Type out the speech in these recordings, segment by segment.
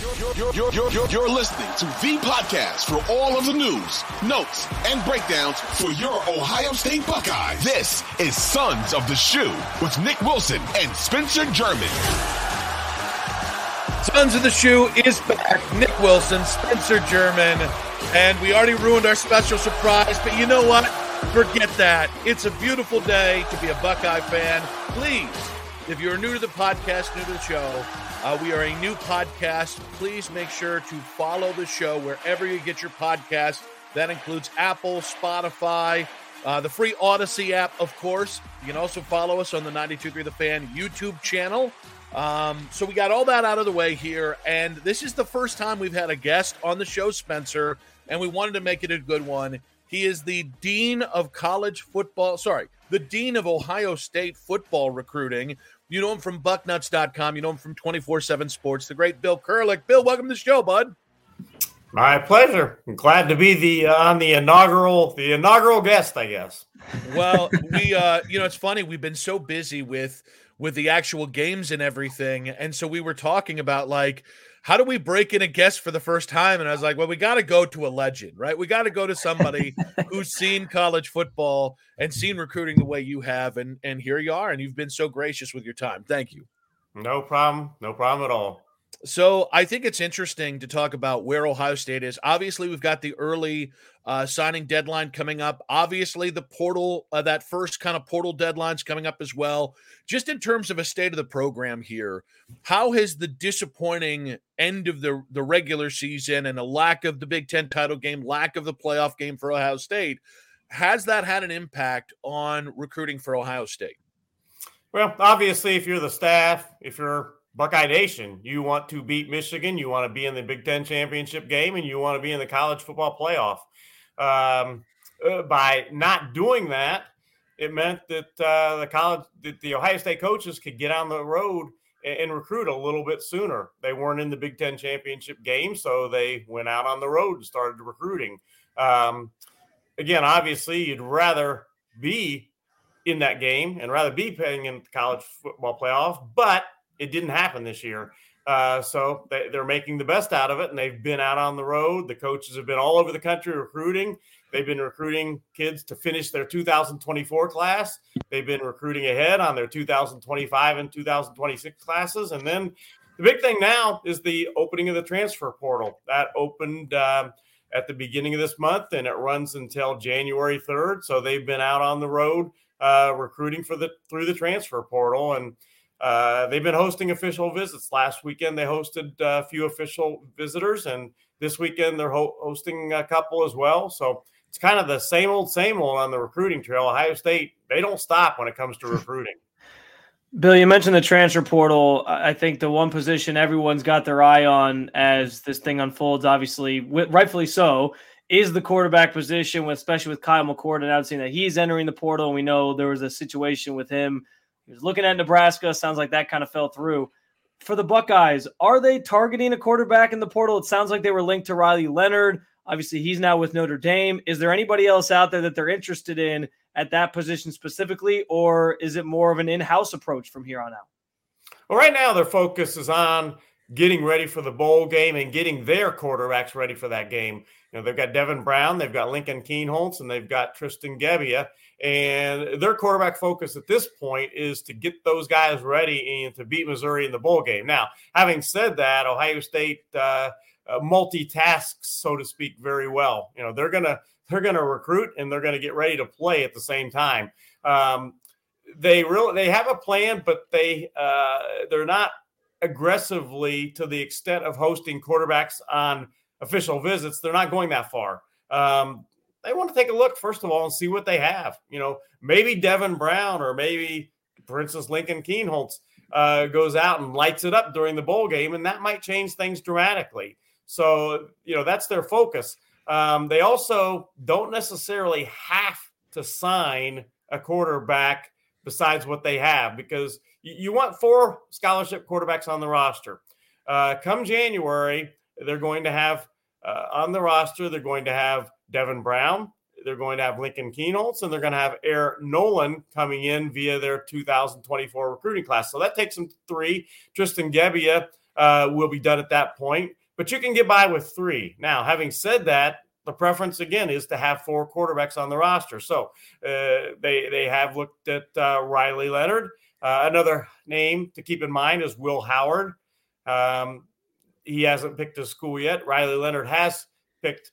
You're, you're, you're, you're, listening to the podcast for all of the news, notes, and breakdowns for your Ohio State Buckeyes. This is Sons of the Shoe with Nick Wilson and Spencer German. Sons of the Shoe is back. Nick Wilson, Spencer German, and we already ruined our special surprise, but you know what? Forget that. It's a beautiful day to be a Buckeye fan. Please, if you're new to the podcast, new to the show, uh, we are a new podcast. Please make sure to follow the show wherever you get your podcast. That includes Apple, Spotify, uh, the free Audacy app, of course. You can also follow us on the 923 The Fan YouTube channel. Um, so we got all that out of the way here. And this is the first time we've had a guest on the show, Spencer, and we wanted to make it a good one. He is the Dean of College Football, sorry, the Dean of Ohio State Football Recruiting. You know him from bucknuts.com. You know him from 24 7 Sports, the great Bill Kurelic. Bill, welcome to the show, bud. My pleasure. I'm glad to be the uh, on the inaugural the inaugural guest, I guess. Well, we uh you know it's funny we've been so busy with with the actual games and everything and so we were talking about like how do we break in a guest for the first time? And I was like, well, we got to go to a legend, right? We got to go to somebody who's seen college football and seen recruiting the way you have. And and here you are, and you've been so gracious with your time. Thank you. No problem. No problem at all. So I think it's interesting to talk about where Ohio State is. Obviously, we've got the early uh, signing deadline coming up. Obviously, the portal, uh, that first kind of portal deadline's coming up as well. Just in terms of a state of the program here, how has the disappointing end of the the regular season and a lack of the Big Ten title game, lack of the playoff game for Ohio State, has that had an impact on recruiting for Ohio State? Well, obviously, if you're the staff, if you're Buckeye Nation, you want to beat Michigan, you want to be in the Big Ten championship game, and you want to be in the college football playoff. Um, uh, by not doing that, it meant that uh, the college, that the Ohio State coaches could get on the road and, and, recruit a little bit sooner. They weren't in the Big Ten championship game, so they went out on the road and started recruiting. Um, again, obviously, you'd rather be in that game and rather be playing in the college football playoff, but it didn't happen this year. Uh, so they, are making the best out of it, and they've been out on the road. The coaches have been all over the country recruiting. They've been recruiting kids to finish their 2024 class. They've been recruiting ahead on their 2025 and 2026 classes. And then the big thing now is the opening of the transfer portal. That opened um, at the beginning of this month, and it runs until January 3rd. So they've been out on the road uh, recruiting for the through the transfer portal and uh, they've been hosting official visits. Last weekend, they hosted a few official visitors, and this weekend, they're ho- hosting a couple as well. So it's kind of the same old, same old on the recruiting trail. Ohio State, they don't stop when it comes to recruiting. Bill, you mentioned the transfer portal. I think the one position everyone's got their eye on as this thing unfolds, obviously, rightfully so, is the quarterback position, especially with Kyle McCord announcing that he's entering the portal. And we know there was a situation with him he was looking at Nebraska. Sounds like that kind of fell through. For the Buckeyes, are they targeting a quarterback in the portal? It sounds like they were linked to Riley Leonard. Obviously, he's now with Notre Dame. Is there anybody else out there that they're interested in at that position specifically, or is it more of an in house approach from here on out? Well, right now, their focus is on getting ready for the bowl game and getting their quarterbacks ready for that game. You know, they've got Devin Brown, they've got Lincoln Kienholz, and they've got Tristan Gebbia. And their quarterback focus at this point is to get those guys ready and to beat Missouri in the bowl game. Now, having said that, Ohio State uh, uh, multitasks, so to speak, very well. You know, they're gonna they're gonna recruit and they're gonna get ready to play at the same time. Um, they really they have a plan, but they uh, they're not aggressively to the extent of hosting quarterbacks on official visits. They're not going that far. Um, they want to take a look first of all and see what they have. You know, maybe Devin Brown or maybe, for instance, Lincoln Kienholz uh, goes out and lights it up during the bowl game, and that might change things dramatically. So, you know, that's their focus. Um, they also don't necessarily have to sign a quarterback besides what they have because you, you want four scholarship quarterbacks on the roster. Uh, come January, they're going to have uh, on the roster, they're going to have Devin Brown, they're going to have Lincoln Kienholz, and they're going to have Air Noland coming in via their 2024 recruiting class. So that takes them three. Tristan Gebbia, uh, will be done at that point. But you can get by with three. Now, having said that, the preference again is to have four quarterbacks on the roster. So uh, they they have looked at uh, Riley Leonard. Uh, another name to keep in mind is Will Howard. Um, he hasn't picked a school yet. Riley Leonard has picked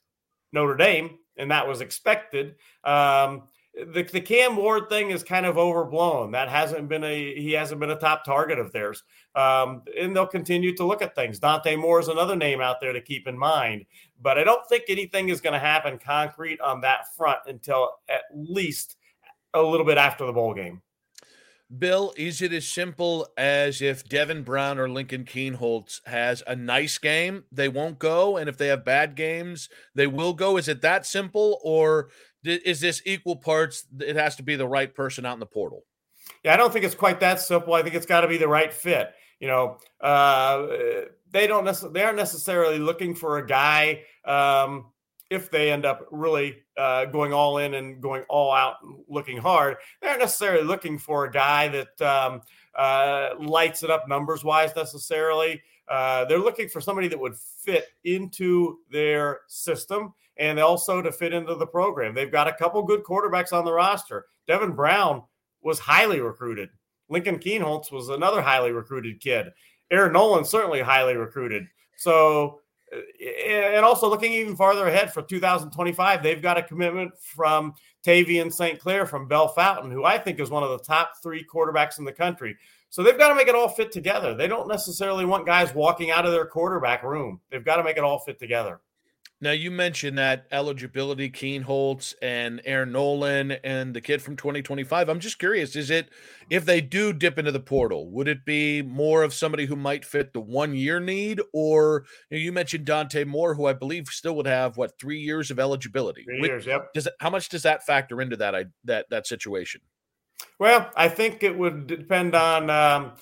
Notre Dame, and that was expected. Um, the, the Cam Ward thing is kind of overblown. That hasn't been a he hasn't been a top target of theirs, um, and they'll continue to look at things. Dante Moore is another name out there to keep in mind, but I don't think anything is going to happen concrete on that front until at least a little bit after the bowl game. Bill, is it as simple as if Devin Brown or Lincoln Kienholz has a nice game, they won't go, and if they have bad games, they will go? Is it that simple, or is this equal parts? It has to be the right person out in the portal. Yeah, I don't think it's quite that simple. I think it's got to be the right fit. You know, uh, they don't necessarily they aren't necessarily looking for a guy um, if they end up really uh, going all in and going all out and looking hard. They aren't necessarily looking for a guy that um, uh, lights it up numbers wise necessarily. Uh, they're looking for somebody that would fit into their system and also to fit into the program. They've got a couple good quarterbacks on the roster. Devin Brown was highly recruited. Lincoln Kienholz was another highly recruited kid. Aaron Noland certainly highly recruited. So, and also looking even farther ahead for 2025, they've got a commitment from Tavien St. Clair from Bellefontaine, who I think is one of the top three quarterbacks in the country. So they've got to make it all fit together. They don't necessarily want guys walking out of their quarterback room. They've got to make it all fit together. Now you mentioned that eligibility, Kienholz and Aaron Noland and the kid from 2025. I'm just curious, is it if they do dip into the portal, would it be more of somebody who might fit the one year need? Or you, know, you mentioned Dante Moore, who I believe still would have what three years of eligibility. Three years, yep. Does it, how much does that factor into that I, that that situation? Well, I think it would depend on um,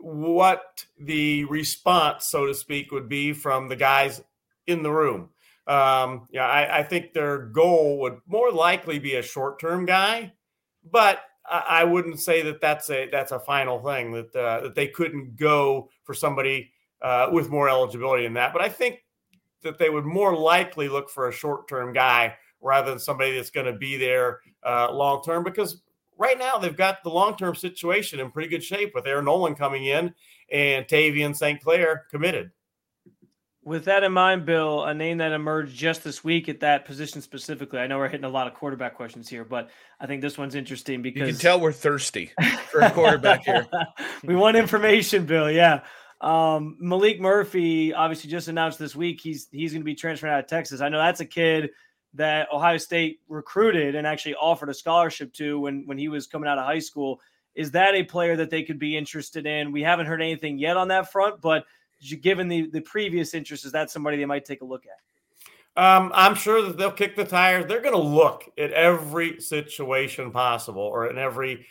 what the response, so to speak, would be from the guys in the room. Um, yeah, I, I, think their goal would more likely be a short-term guy, but I, I, wouldn't say that that's a that's a final thing that uh, that they couldn't go for somebody uh, with more eligibility in that. But I think that they would more likely look for a short-term guy rather than somebody that's going to be there uh, long-term because right now they've got the long-term situation in pretty good shape with Aaron Noland coming in and Tavien St. Clair committed. With that in mind, Bill, a name that emerged just this week at that position specifically. I know we're hitting a lot of quarterback questions here, but I think this one's interesting because you can tell we're thirsty for a quarterback here. we want information, Bill. Yeah. Um, Maalik Murphy obviously just announced this week he's he's going to be transferring out of Texas. I know that's a kid that Ohio State recruited and actually offered a scholarship to when when he was coming out of high school. Is that a player that they could be interested in? We haven't heard anything yet on that front, but given the the previous interest, is that somebody they might take a look at? Um, I'm sure that they'll kick the tires. They're going to look at every situation possible or in every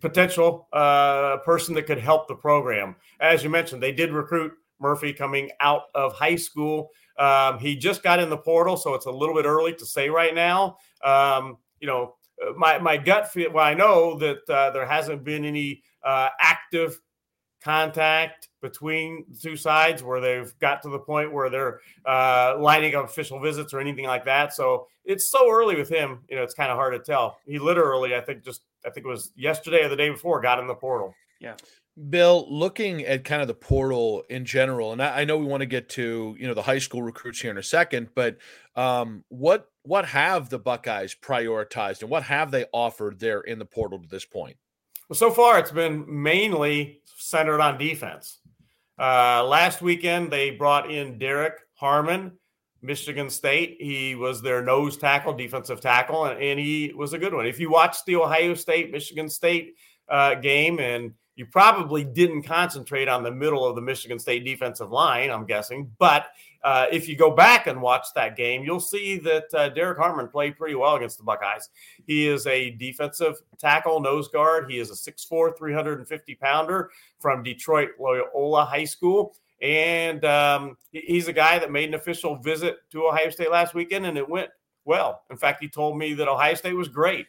potential uh, person that could help the program. As you mentioned, they did recruit Murphy coming out of high school. Um, he just got in the portal, so it's a little bit early to say right now. Um, you know, my my gut feel. Well, I know that uh, there hasn't been any uh, active contact between the two sides where they've got to the point where they're uh, lining up official visits or anything like that. So it's so early with him, you know, it's kind of hard to tell. He literally, I think, just I think it was yesterday or the day before, got in the portal. Yeah. Bill, looking at kind of the portal in general, and I, I know we want to get to you know the high school recruits here in a second, but um, what what have the Buckeyes prioritized and what have they offered there in the portal to this point? Well, so far it's been mainly centered on defense. Uh, last weekend they brought in Derrick Harmon, Michigan State. He was their nose tackle, defensive tackle, and, and he was a good one. If you watched the Ohio State Michigan State uh, game and you probably didn't concentrate on the middle of the Michigan State defensive line, I'm guessing. But uh, if you go back and watch that game, you'll see that uh, Derrick Harmon played pretty well against the Buckeyes. He is a defensive tackle, nose guard. He is a 6'4, 350 pounder from Detroit Loyola High School. And um, he's a guy that made an official visit to Ohio State last weekend, and it went well. In fact, he told me that Ohio State was great.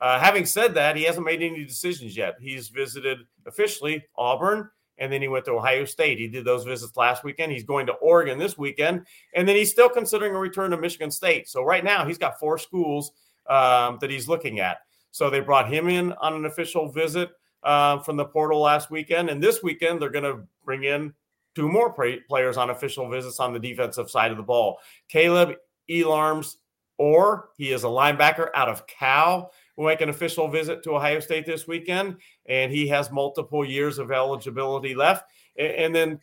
Uh, having said that, he hasn't made any decisions yet. He's visited officially Auburn and then he went to Ohio State. He did those visits last weekend. He's going to Oregon this weekend, and then he's still considering a return to Michigan State. So right now he's got four schools um, that he's looking at. So they brought him in on an official visit uh, from the portal last weekend, and this weekend they're going to bring in two more players on official visits on the defensive side of the ball. Caleb Elarms, or he is a linebacker out of Cal will make an official visit to Ohio State this weekend, and he has multiple years of eligibility left. And then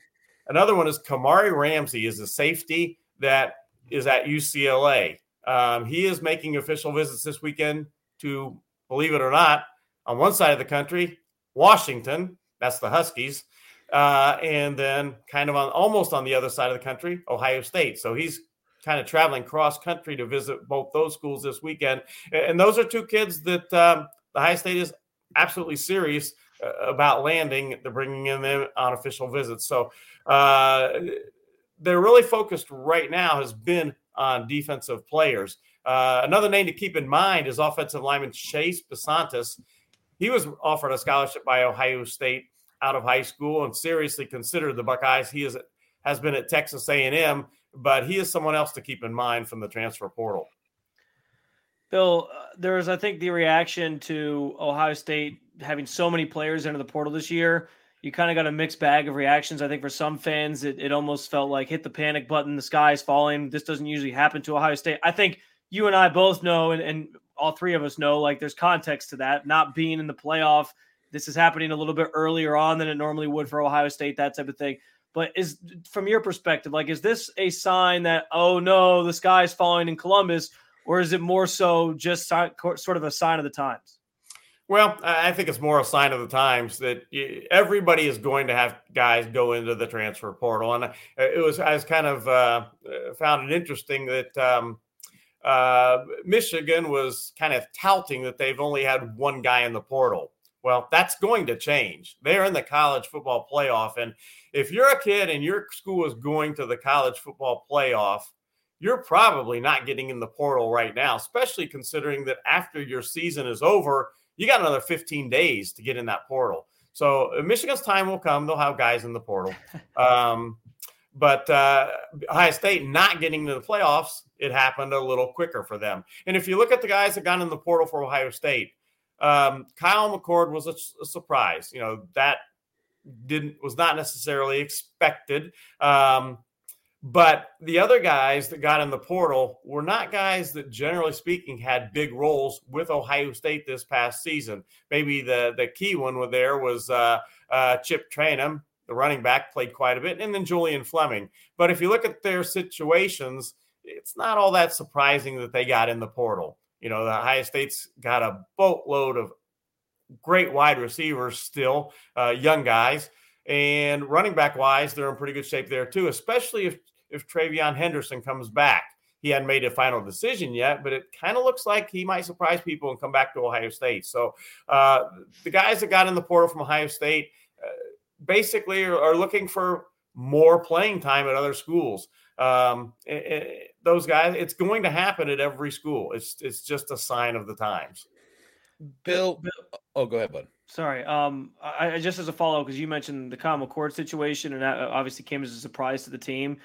another one is Kamari Ramsey is a safety that is at UCLA. Um, he is making official visits this weekend to, believe it or not, on one side of the country, Washington, that's the Huskies, uh, and then kind of on almost on the other side of the country, Ohio State. So he's kind of traveling cross country to visit both those schools this weekend. And those are two kids that um, the Ohio State is absolutely serious uh, about landing. They're bringing in them on official visits. So uh, they're really focused right now has been on defensive players. Uh, another name to keep in mind is offensive lineman Chase Bisontis. He was offered a scholarship by Ohio State out of high school and seriously considered the Buckeyes. He is has been at Texas A&M but he is someone else to keep in mind from the transfer portal. Bill, uh, there's, I think, the reaction to Ohio State having so many players into the portal this year. You kind of got a mixed bag of reactions. I think for some fans, it, it almost felt like hit the panic button, the sky is falling. This doesn't usually happen to Ohio State. I think you and I both know, and, and all three of us know, like there's context to that. Not being in the playoff, this is happening a little bit earlier on than it normally would for Ohio State, that type of thing. But is from your perspective, like, is this a sign that oh no, the sky is falling in Columbus, or is it more so just sort of a sign of the times? Well, I think it's more a sign of the times that everybody is going to have guys go into the transfer portal, and uh, it was I was kind of uh, found it interesting that um, uh, Michigan was kind of touting that they've only had one guy in the portal. Well, that's going to change. They're in the college football playoff. And if you're a kid and your school is going to the college football playoff, you're probably not getting in the portal right now, especially considering that after your season is over, you got another 15 days to get in that portal. So uh, Michigan's time will come. They'll have guys in the portal. Um, but uh, Ohio State not getting to the playoffs, it happened a little quicker for them. And if you look at the guys that got in the portal for Ohio State, um, Kyle McCord was a, a, surprise. You know that didn't was not necessarily expected. Um, but the other guys that got in the portal were not guys that, generally speaking, had big roles with Ohio State this past season. Maybe the the key one there was uh, uh, Chip Trayanum, the running back, played quite a bit, and then Julian Fleming. But if you look at their situations, it's not all that surprising that they got in the portal. You know, the Ohio State's got a boatload of great wide receivers still, uh, young guys. And running back wise, they're in pretty good shape there too, especially if, if TreVeyon Henderson comes back. He hadn't made a final decision yet, but it kind of looks like he might surprise people and come back to Ohio State. So uh, the guys that got in the portal from Ohio State uh, basically are, are, looking for more playing time at other schools. Um, it, it, those guys, it's going to happen at every school. It's it's just a sign of the times. Bill, Bill oh, go ahead, bud. Sorry. Um, I, I just as a follow because you mentioned the Kyle Court situation, and that uh, obviously came as a surprise to the team.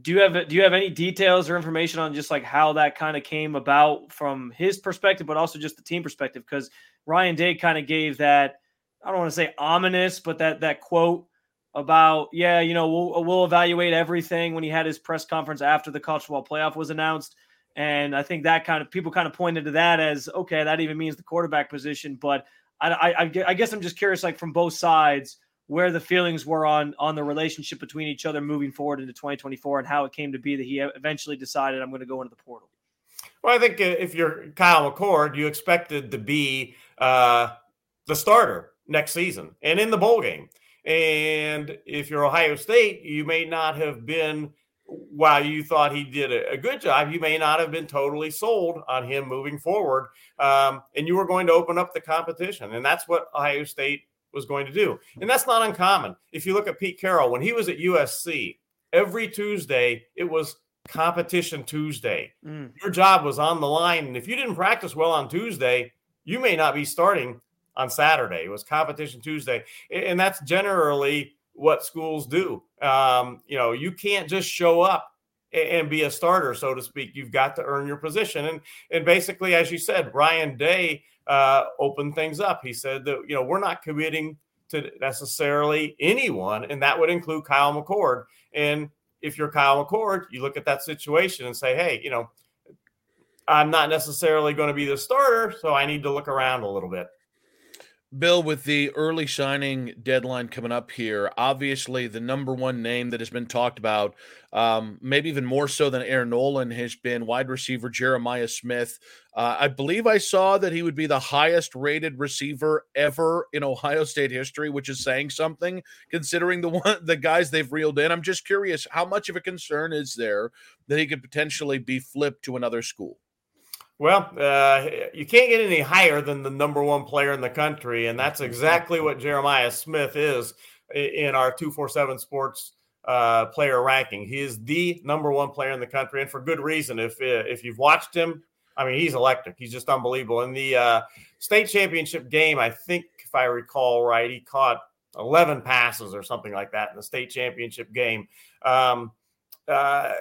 Do you have do you have any details or information on just like how that kind of came about from his perspective, but also just the team perspective? Because Ryan Day kind of gave that I don't want to say ominous, but that that quote about yeah, you know, we'll we'll evaluate everything when he had his press conference after the college football playoff was announced. And I think that kind of people kind of pointed to that as okay, that even means the quarterback position. But I, I, I guess I'm just curious, like from both sides, where the feelings were on on the relationship between each other moving forward into 2024, and how it came to be that he eventually decided I'm going to go into the portal. Well, I think if you're Kyle McCord, you expected to be uh, the starter next season and in the bowl game. And if you're Ohio State, you may not have been, while you thought he did a, a good job, you may not have been totally sold on him moving forward. Um, and you were going to open up the competition. And that's what Ohio State was going to do. And that's not uncommon. If you look at Pete Carroll, when he was at USC, every Tuesday, it was competition Tuesday. Mm. Your job was on the line. And if you didn't practice well on Tuesday, you may not be starting on Saturday. It was competition Tuesday, and that's generally what schools do. Um, you know, you can't just show up and be a starter, so to speak. You've got to earn your position. And and basically, as you said, Ryan Day uh, opened things up. He said that you know we're not committing to necessarily anyone, and that would include Kyle McCord. And if you're Kyle McCord, you look at that situation and say, hey, you know, I'm not necessarily going to be the starter, so I need to look around a little bit. Bill, with the early signing deadline coming up here, obviously the number one name that has been talked about, um, maybe even more so than Aaron Noland, has been wide receiver Jeremiah Smith. Uh, I believe I saw that he would be the highest rated receiver ever in Ohio State history, which is saying something considering the one the guys they've reeled in. I'm just curious, how much of a concern is there that he could potentially be flipped to another school? Well, uh, you can't get any higher than the number one player in the country, and that's exactly what Jeremiah Smith is in our 247 Sports uh, player ranking. He is the number one player in the country, and for good reason. If uh, if you've watched him, I mean, he's electric. He's just unbelievable. In the uh, state championship game, I think if I recall right, he caught 11 passes or something like that in the state championship game. Um, uh,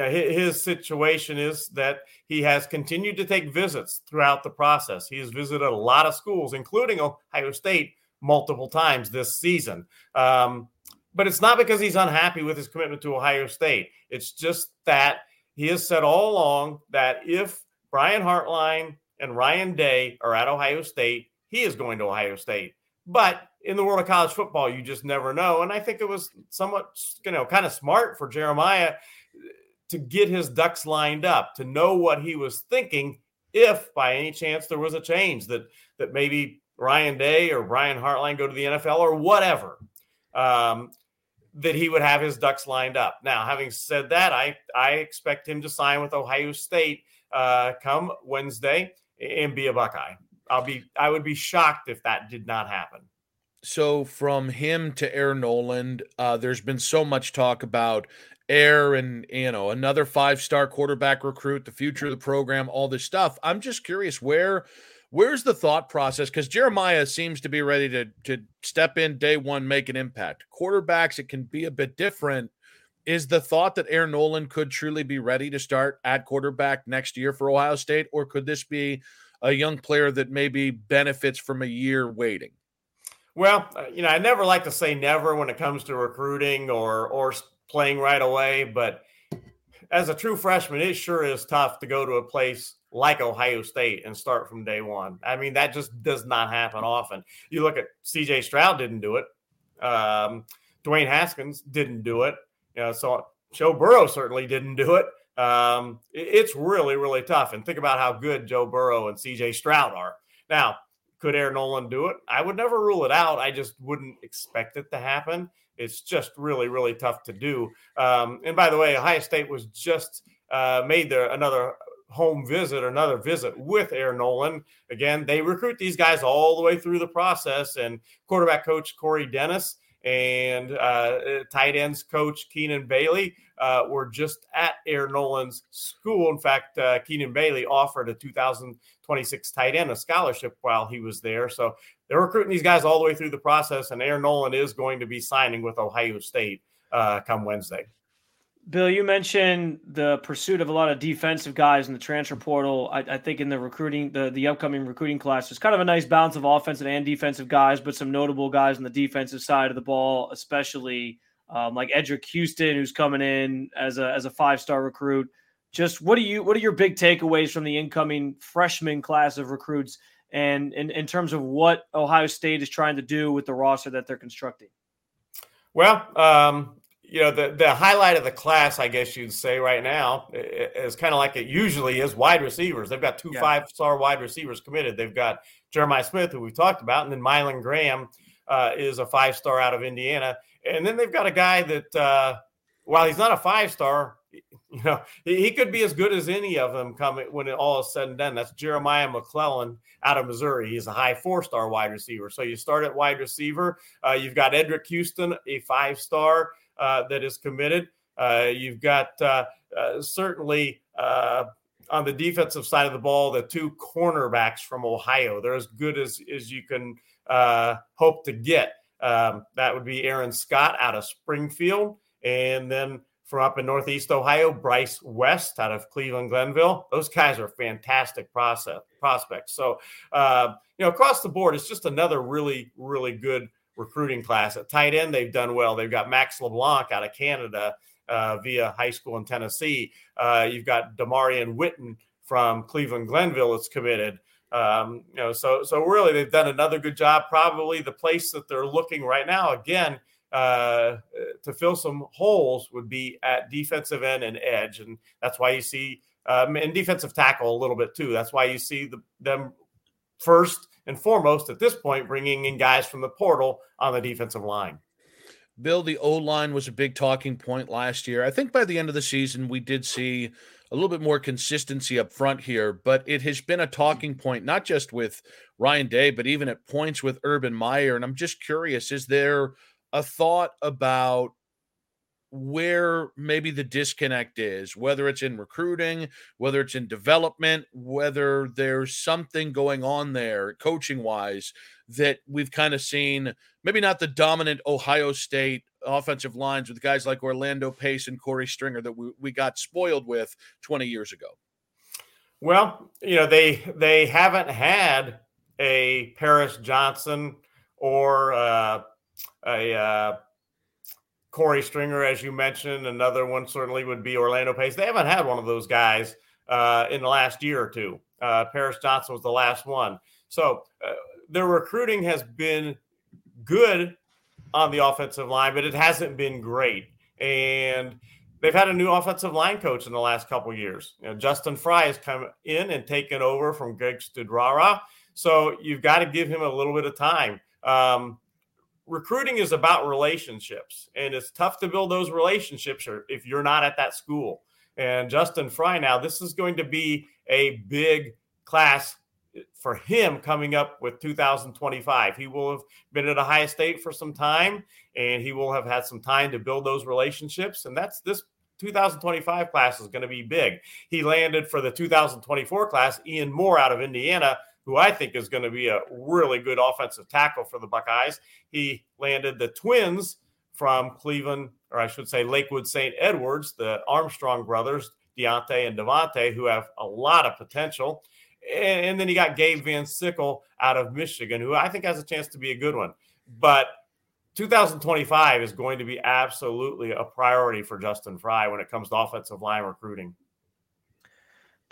know, his situation is that he has continued to take visits throughout the process. He has visited a lot of schools, including Ohio State, multiple times this season. Um, but it's not because he's unhappy with his commitment to Ohio State. It's just that he has said all along that if Brian Hartline and Ryan Day are at Ohio State, he is going to Ohio State. But in the world of college football, you just never know. And I think it was somewhat, you know, kind of smart for Jeremiah to get his ducks lined up, to know what he was thinking if by any chance there was a change that that maybe Ryan Day or Brian Hartline go to the NFL or whatever. Um, that he would have his ducks lined up. Now, having said that, I I expect him to sign with Ohio State uh, come Wednesday and be a Buckeye. I'll be I would be shocked if that did not happen. So from him to Air Noland, uh, there's been so much talk about Air and you know another five star quarterback recruit, the future of the program, all this stuff. I'm just curious where where's the thought process because Jeremiah seems to be ready to to step in day one, make an impact. Quarterbacks, it can be a bit different. Is the thought that Air Noland could truly be ready to start at quarterback next year for Ohio State, or could this be a young player that maybe benefits from a year waiting? Well, uh, you know, I never like to say never when it comes to recruiting or or playing right away. But as a true freshman, it sure is tough to go to a place like Ohio State and start from day one. I mean, that just does not happen often. You look at CJ Stroud didn't do it. Um, Dwayne Haskins didn't do it. You know, so Joe Burrow certainly didn't do it. Um, it's really, really tough. And think about how good Joe Burrow and CJ Stroud are. Now, could Aaron Noland do it? I would never rule it out. I just wouldn't expect it to happen. It's just really, really tough to do. Um, and by the way, Ohio State was just uh, made their another home visit, another visit with Air Noland. Again, they recruit these guys all the way through the process. And quarterback coach Corey Dennis and uh, tight ends coach Keenan Bailey uh, were just at Air Noland's school. In fact, uh, Keenan Bailey offered a 2026 tight end a scholarship while he was there. So they're recruiting these guys all the way through the process, and Air Noland is going to be signing with Ohio State uh, come Wednesday. Bill, you mentioned the pursuit of a lot of defensive guys in the transfer portal. I, I, think in the recruiting, the, the upcoming recruiting class, there's kind of a nice balance of offensive and defensive guys, but some notable guys on the defensive side of the ball, especially um, like Eddrick Houston, who's coming in as a as a five star recruit. Just what do you what are your big takeaways from the incoming freshman class of recruits, and in, in terms of what Ohio State is trying to do with the roster that they're constructing? Well, um, you know the the highlight of the class, I guess you'd say right now, is kind of like it usually is wide receivers. They've got two yeah. five star wide receivers committed. They've got Jeremiah Smith, who we talked about, and then Mylan Graham uh, is a five star out of Indiana, and then they've got a guy that uh, while he's not a five star, you know he, could be as good as any of them coming when it all is said and done. That's Jeremiah McClellan out of Missouri. He's a high four star wide receiver. So you start at wide receiver. Uh, you've got Eddrick Houston, a five star that is committed. Uh, you've got uh, certainly on the defensive side of the ball, the two cornerbacks from Ohio. They're as good as, as you can hope to get. Um, that would be Aaron Scott out of Springfield. And then from up in Northeast Ohio, Bryce West out of Cleveland Glenville. Those guys are fantastic process, prospects. So, uh, you know, across the board, it's just another really, really good recruiting class. At tight end, they've done well. They've got Max LeBlanc out of Canada uh, via high school in Tennessee. Uh, you've got Damarion Witten from Cleveland Glenville that's committed. Um, you know, so so really they've done another good job. Probably the place that they're looking right now again uh, to fill some holes would be at defensive end and edge, and that's why you see um, and defensive tackle a little bit too. That's why you see the, them first and foremost at this point bringing in guys from the portal on the defensive line. Bill, the O line was a big talking point last year. I think by the end of the season, we did see a little bit more consistency up front here, but it has been a talking point, not just with Ryan Day, but even at points with Urban Meyer. And I'm just curious is there a thought about where maybe the disconnect is, whether it's in recruiting, whether it's in development, whether there's something going on there coaching wise that we've kind of seen, maybe not the dominant Ohio State offensive lines with guys like Orlando Pace and Korey Stringer that we, we got spoiled with 20 years ago? Well, you know, they they haven't had a Paris Johnson or uh, a uh, Korey Stringer, as you mentioned. Another one certainly would be Orlando Pace. They haven't had one of those guys uh, in the last year or two. Uh, Paris Johnson was the last one. So uh, their recruiting has been good on the offensive line, but it hasn't been great. And they've had a new offensive line coach in the last couple years. You know, Justin Frye has come in and taken over from Greg Studrawa. So you've got to give him a little bit of time. Um, recruiting is about relationships, and it's tough to build those relationships if you're not at that school. And Justin Frye, now this is going to be a big class for him coming up with 2025. He will have been at Ohio State for some time and he will have had some time to build those relationships. And that's this 2025 class is going to be big. He landed for the 2024 class, Ian Moore out of Indiana, who I think is going to be a really good offensive tackle for the Buckeyes. He landed the twins from Cleveland, or I should say Lakewood St. Edwards, the Armstrong brothers, Deontae and Devontae, who have a lot of potential. And, then he got Gabe Van Sickle out of Michigan, who I think has a chance to be a good one. But 2025 is going to be absolutely a priority for Justin Frye when it comes to offensive line recruiting.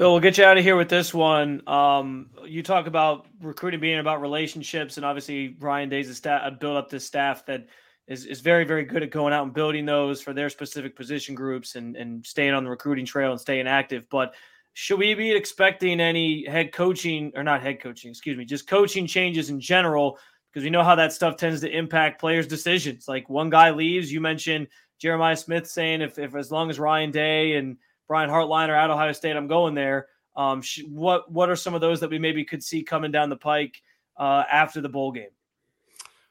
Bill, we'll get you out of here with this one. Um, you talk about recruiting being about relationships, and obviously Ryan Day's a staff, build up this staff that is, is very, very good at going out and building those for their specific position groups and, and staying on the recruiting trail and staying active. But should we be expecting any head coaching or not head coaching, excuse me, just coaching changes in general? Because we know how that stuff tends to impact players' decisions. Like one guy leaves, you mentioned Jeremiah Smith saying if, if as long as Ryan Day and Brian Hartline are at Ohio State, I'm going there. Um, sh- what what are some of those that we maybe could see coming down the pike uh, after the bowl game?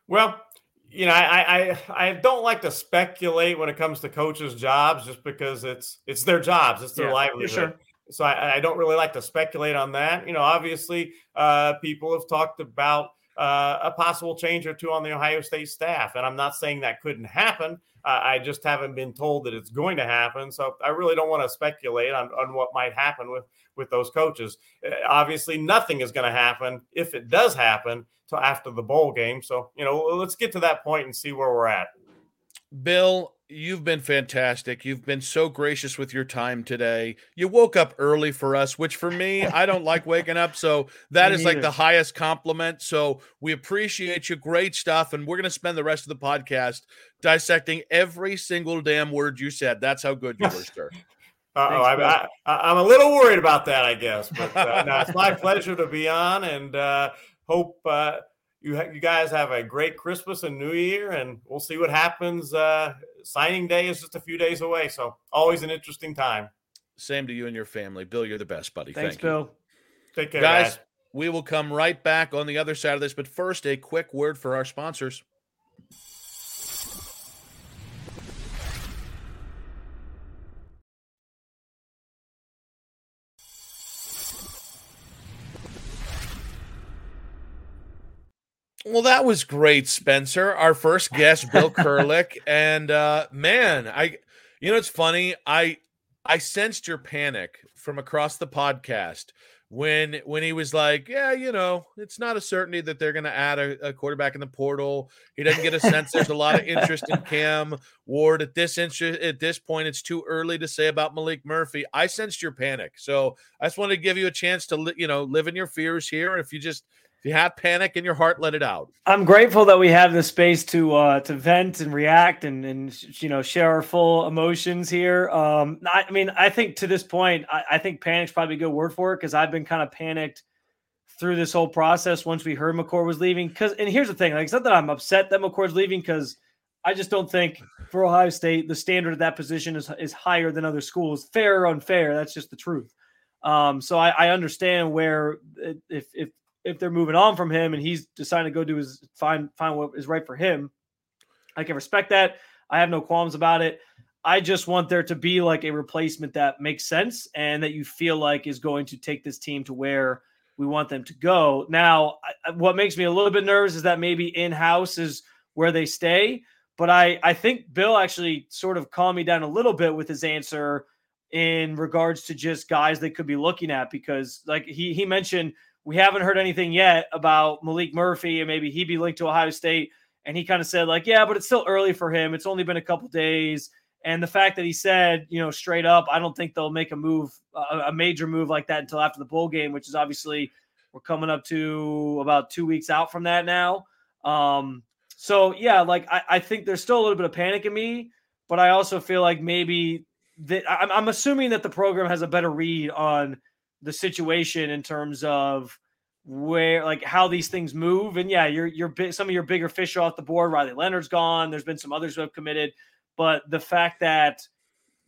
Well, you know, I, I I don't like to speculate when it comes to coaches' jobs, just because it's it's their jobs, it's their yeah, livelihood. Sure. So I, I, don't really like to speculate on that. You know, obviously, uh, people have talked about uh, a possible change or two on the Ohio State staff, and I'm not saying that couldn't happen. Uh, I just haven't been told that it's going to happen, so I really don't want to speculate on, on what might happen with with those coaches. Uh, obviously, nothing is going to happen if it does happen till after the bowl game. So you know, let's get to that point and see where we're at. Bill, you've been fantastic. You've been so gracious with your time today. You woke up early for us, which for me, I don't like waking up. So that is like the highest compliment. So we appreciate you. Great stuff. And we're going to spend the rest of the podcast dissecting every single damn word you said. That's how good you were, sir. oh I, am a little worried about that, I guess. But uh, no, it's my pleasure to be on and uh, hope. Uh, you ha- you guys have a great Christmas and New Year, and we'll see what happens. Uh, signing day is just a few days away, so always an interesting time. Same to you and your family, Bill. You're the best, buddy. Thanks, Thank Bill. You. Take care, guys, guys. We will come right back on the other side of this, but first, a quick word for our sponsors. Well, that was great, Spencer. Our first guest, Bill Kurelic, and uh, man, I, you know, it's funny. I, I sensed your panic from across the podcast when when he was like, yeah, you know, it's not a certainty that they're going to add a, a, quarterback in the portal. He doesn't get a sense there's a lot of interest in Cam Ward at this interest at this point. It's too early to say about Maalik Murphy. I sensed your panic, so I just wanted to give you a chance to li- you know live in your fears here. If you just if you have panic in your heart, let it out. I'm grateful that we have the space to uh, to vent and react and and you know share our full emotions here. Um, I, I mean, I think to this point, I, I think panic's probably a good word for it because I've been kind of panicked through this whole process once we heard McCord was leaving. Because and here's the thing, like it's not that I'm upset that McCord's leaving because I just don't think for Ohio State the standard of that position is is higher than other schools. Fair or unfair, that's just the truth. Um, so I, I understand where if if if they're moving on from him and he's deciding to go do his find find what is right for him, I can respect that. I have no qualms about it. I just want there to be like a replacement that makes sense and that you feel like is going to take this team to where we want them to go. Now, what makes me a little bit nervous is that maybe in house is where they stay. But I, I think Bill actually sort of calmed me down a little bit with his answer in regards to just guys they could be looking at because, like he he mentioned, we haven't heard anything yet about Maalik Murphy and maybe he'd be linked to Ohio State. And he kind of said, like, yeah, but it's still early for him. It's only been a couple days. And the fact that he said, you know, straight up, I don't think they'll make a move, a, major move like that until after the bowl game, which is obviously we're coming up to about two weeks out from that now. Um, so yeah, like I, I think there's still a little bit of panic in me, but I also feel like maybe that I'm, I'm assuming that the program has a better read on the situation in terms of where like how these things move. And yeah, you're you're some of your bigger fish off the board. Riley Leonard's gone. There's been some others who have committed, but the fact that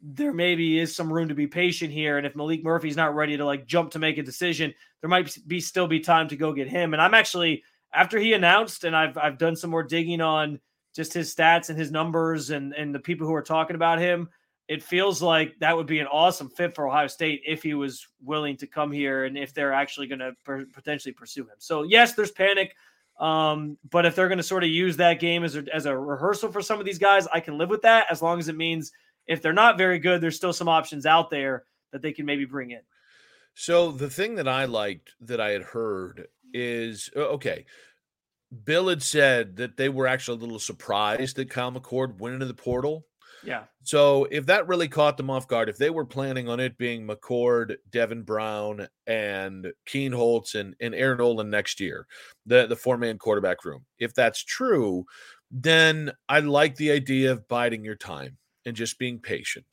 there maybe is some room to be patient here, and if Maalik Murphy's not ready to like jump to make a decision, there might be still be time to go get him. And I'm actually after he announced, and I've I've done some more digging on just his stats and his numbers and and the people who are talking about him it feels like that would be an awesome fit for Ohio State if he was willing to come here and if they're actually going to per- potentially pursue him. So yes, there's panic, um, but if they're going to sort of use that game as a, as a rehearsal for some of these guys, I can live with that as long as it means if they're not very good, there's still some options out there that they can maybe bring in. So the thing that I liked that I had heard is okay. Bill had said that they were actually a little surprised that Kyle McCord went into the portal yeah. So if that really caught them off guard, if they were planning on it being McCord, Devin Brown, and Kienholz and, and Aaron Noland next year, the, the four man quarterback room, if that's true, then I like the idea of biding your time and just being patient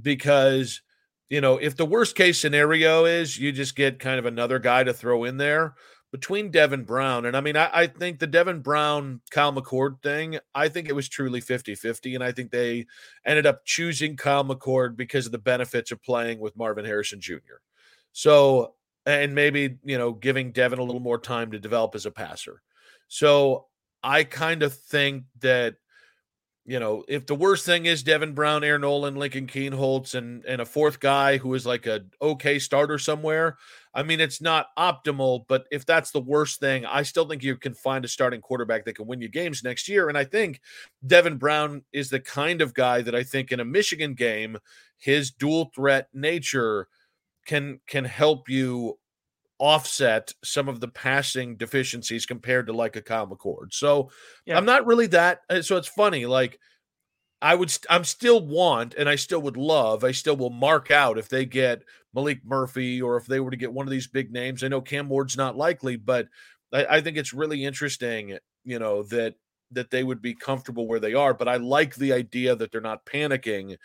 because, you know, if the worst case scenario is you just get kind of another guy to throw in there, between Devin Brown and I mean, I, I, think the Devin Brown Kyle McCord thing, I think it was truly 50 50. And I think they ended up choosing Kyle McCord because of the benefits of playing with Marvin Harrison Jr. So, and maybe, you know, giving Devin a little more time to develop as a passer. So I kind of think that you know, if the worst thing is Devin Brown, Aaron Noland, Lincoln Kienholz, and and a fourth guy who is like a okay starter somewhere, I mean, it's not optimal. But if that's the worst thing, I still think you can find a starting quarterback that can win you games next year. And I think Devin Brown is the kind of guy that I think in a Michigan game, his dual threat nature can can help you offset some of the passing deficiencies compared to like a Kyle McCord. So yeah. I'm not really that. Uh, so it's funny. Like I would, st- I'm still want, and I still would love. I still will mark out if they get Maalik Murphy or if they were to get one of these big names. I know Cam Ward's not likely, but I, I think it's really interesting. You know that that they would be comfortable where they are. But I like the idea that they're not panicking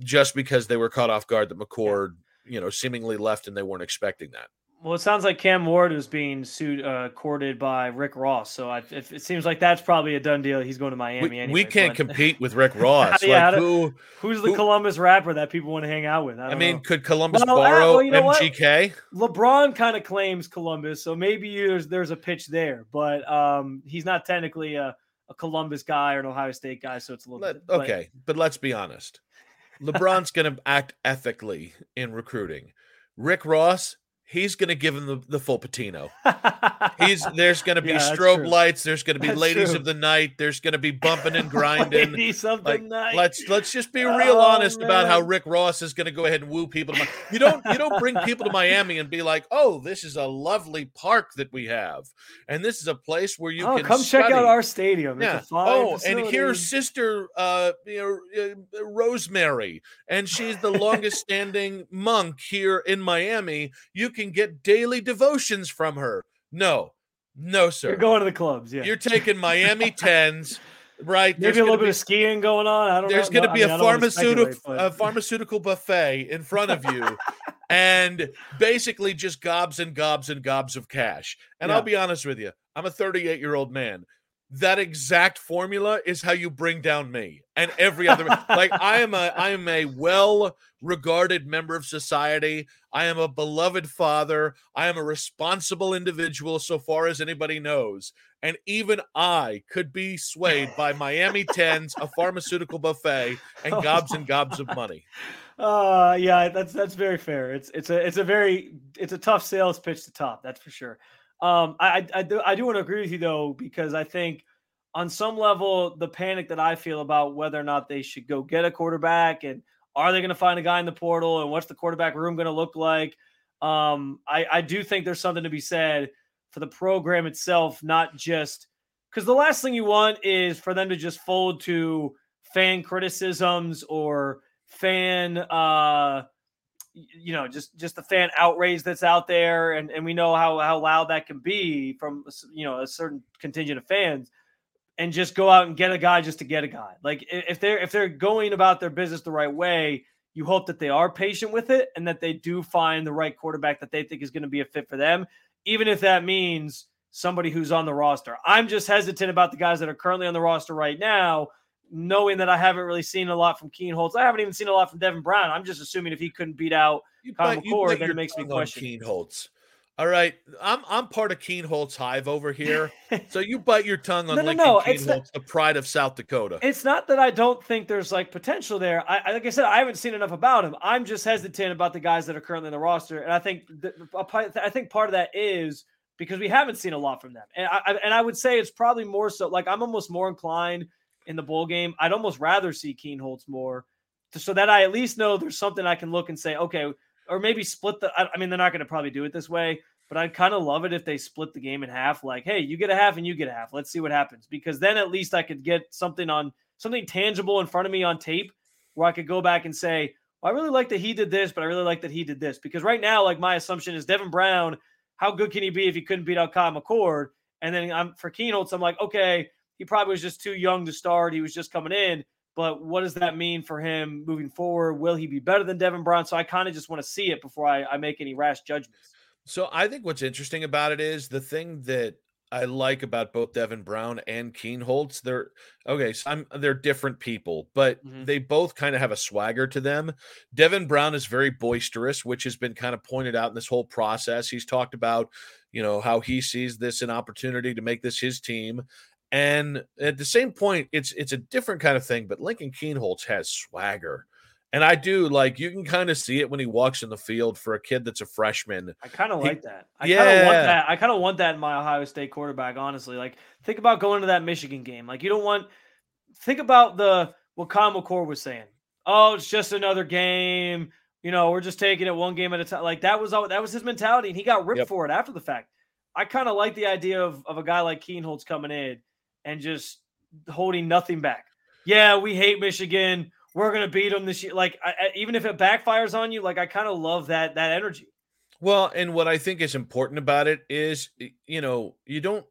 just because they were caught off guard that McCord, you know, seemingly left and they weren't expecting that. Well, it sounds like Cam Ward is being sued, uh, courted by Rick Ross. So I, it, it, seems like that's probably a done deal. He's going to Miami. We, anyway, we can't but... compete with Rick Ross. yeah, like, who, who's the who, Columbus rapper that people want to hang out with? I, I mean, know. could Columbus well, borrow well, you know MGK? What? LeBron kind of claims Columbus, so maybe there's there's a pitch there, but um, he's not technically a, a Columbus guy or an Ohio State guy, so it's a little Let, bit, but... okay. But let's be honest, LeBron's going to act ethically in recruiting. Rick Ross he's going to give him the, the full patino. He's there's going to be Yeah, strobe lights. There's going to be That's ladies true. of the night. There's going to be bumping and grinding. Lady something Like, night. let's let's just be real Oh, honest about how. Rick Ross is going to go ahead and woo people. To you don't you don't bring people to Miami and be like, oh, this is a lovely park that we have, and this is a place where you oh, can come check out our stadium. Yeah. It's a fine Oh, and here's sister, uh, you know, uh, Rosemary, and she's the longest standing monk here in Miami. You can get daily devotions from her. No, no, sir. You're going to the clubs. Yeah. You're taking Miami tens, right? There's Maybe a little bit be- of skiing going on. I don't there's know. going to be I mean, a pharmaceutical a pharmaceutical buffet in front of you and basically just gobs and gobs and gobs of cash and i'll be honest with you i'm a 38 year old man that exact formula is how you bring down me and every other like i am a i am a well regarded member of society i am a beloved father i am a responsible individual so far as anybody knows and even i could be swayed by miami tens a pharmaceutical buffet and Oh gobs and gobs of money Uh yeah, that's that's very fair. It's it's a it's a very it's a tough sales pitch to top. That's for sure. Um, I I, do I do want to agree with you though because I think on some level the panic that I feel about whether or not they should go get a quarterback and are they going to find a guy in the portal and what's the quarterback room going to look like? Um, I I do think there's something to be said for the program itself, not just because the last thing you want is for them to just fold to fan criticisms or fan uh you know just just the fan outrage that's out there and and we know how how loud that can be from you know a certain contingent of fans and just go out and get a guy just to get a guy. Like if they're if they're going about their business the right way you hope that they are patient with it and that they do find the right quarterback that they think is going to be a fit for them even if that means somebody who's on the roster. I'm just hesitant about the guys that are currently on the roster right now knowing that I haven't really seen a lot from Kienholz. I haven't even seen a lot from Devin Brown. I'm just assuming if he couldn't beat out Kyle McCord, then it makes me question. Kienholz. All right, I'm I'm part of Kienholz Hive over here. so you bite your tongue on No, no, Lincoln no, it's Kienholz, the- the pride of South Dakota. It's not that I don't think there's like potential there. I, like I said, I haven't seen enough about him. I'm just hesitant about the guys that are currently in the roster, and I think part- I think part of that is because we haven't seen a lot from them, and I- and I would say it's probably more so. Like I'm almost more inclined in the bowl game. I'd almost rather see Keen more, so that I at least know there's something I can look and say, okay, or maybe split the. I, I mean, they're not going to probably do it this way, but I'd kind of love it if they split the game in half. Like, hey, you get a half and you get a half. Let's see what happens. Because then at least I could get something on something tangible in front of me on tape where I could go back and say, well, I really like that he did this, but I really like that he did this. Because right now, like my assumption is Devin Brown, how good can he be if he couldn't beat out Kyle McCord? And then I'm for Kienholz, I'm like, okay, he probably was just too young to start. He was just coming in. But what does that mean for him moving forward? Will he be better than Devin Brown? So I kind of just want to see it before I, I make any rash judgments. So I think what's interesting about it is the thing that I like about both Devin Brown and Kienholz. They're okay. So I'm they're different people, but Mhm. they both kind of have a swagger to them. Devin Brown is very boisterous, which has been kind of pointed out in this whole process. He's talked about, you know, how he sees this an opportunity to make this his team. And at the same point, it's it's a different kind of thing, but Lincoln Kienholz has swagger. And I do like you can kind of see it when he walks in the field for a kid that's a freshman. I kind of like that. I kind of want that. I kind of want that in my Ohio State quarterback. Honestly, like think about going to that Michigan game. Like you don't want. Think about the what Kyle McCord was saying. Oh, it's just another game. You know, we're just taking it one game at a time. Like that was all. That was his mentality, and he got ripped Yep. for it after the fact. I kind of like the idea of of a guy like Kienholz coming in and just holding nothing back. Yeah, we hate Michigan. We're gonna beat them this year. Like I, I- even if it backfires on you, like I kind of love that that energy. Well, and what I think is important about it is, you know, you don't.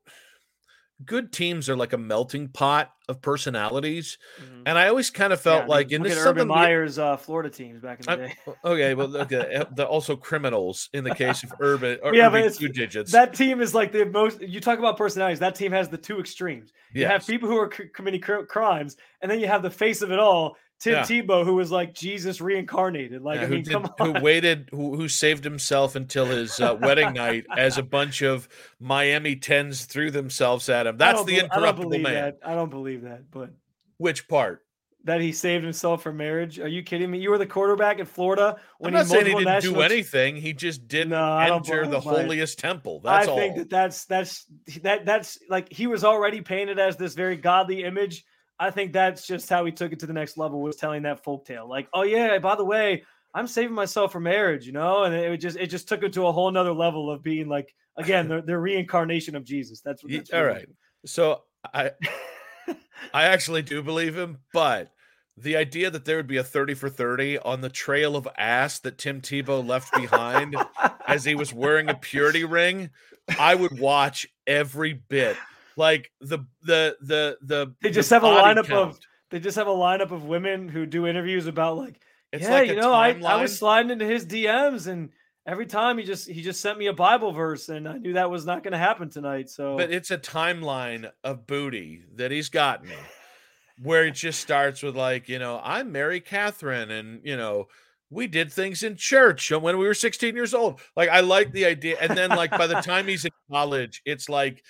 Good teams are like a melting pot of personalities, Mhm. and I always kind of felt Yeah, I mean, like, look this Urban we- Meyer's uh, Florida teams back in the I- day. okay, well, okay, uh, they're also criminals in the case of Urban. Or Yeah, but two digits. That team is like the most. You talk about personalities. That team has the two extremes. You have people who are c- committing cr- crimes, and then you have the face of it all, Tim Yeah. Tebow, who was like Jesus reincarnated. Like Yeah, I who, did- come who waited, who, who saved himself until his uh, wedding night as a bunch of Miami tens threw themselves at him. That's the I incorruptible believe man. That. I don't believe that, but Which part? that he saved himself for marriage? Are you kidding me? You were the quarterback at Florida when I'm not he saying he didn't national... do anything. He just didn't no, enter the holiest temple. That's I all. think that that's that's that that's like he was already painted as this very godly image. I think that's just how he took it to the next level was telling that folk tale. Like, oh yeah, by the way, I'm saving myself for marriage, you know, and it just it just took it to a whole nother level of being like again the, the reincarnation of Jesus. That's, what, that's all right. So I I actually do believe him, but the idea that there would be a 30 for 30 on the trail of ass that Tim Tebow left behind as he was wearing a purity ring, I would watch every bit. Like the the the the they just the have a lineup count. of they just have a lineup of women who do interviews about like it's yeah, like you know, I, I was sliding into his DMs and every time he just he just sent me a Bible verse and I knew that was not going to happen tonight. So But it's a timeline of booty that he's gotten where it just starts with like, you know, I'm Mary Catherine and, you know, we did things in church when we were 16 years old. Like I like the idea and then like by the time he's in college, it's like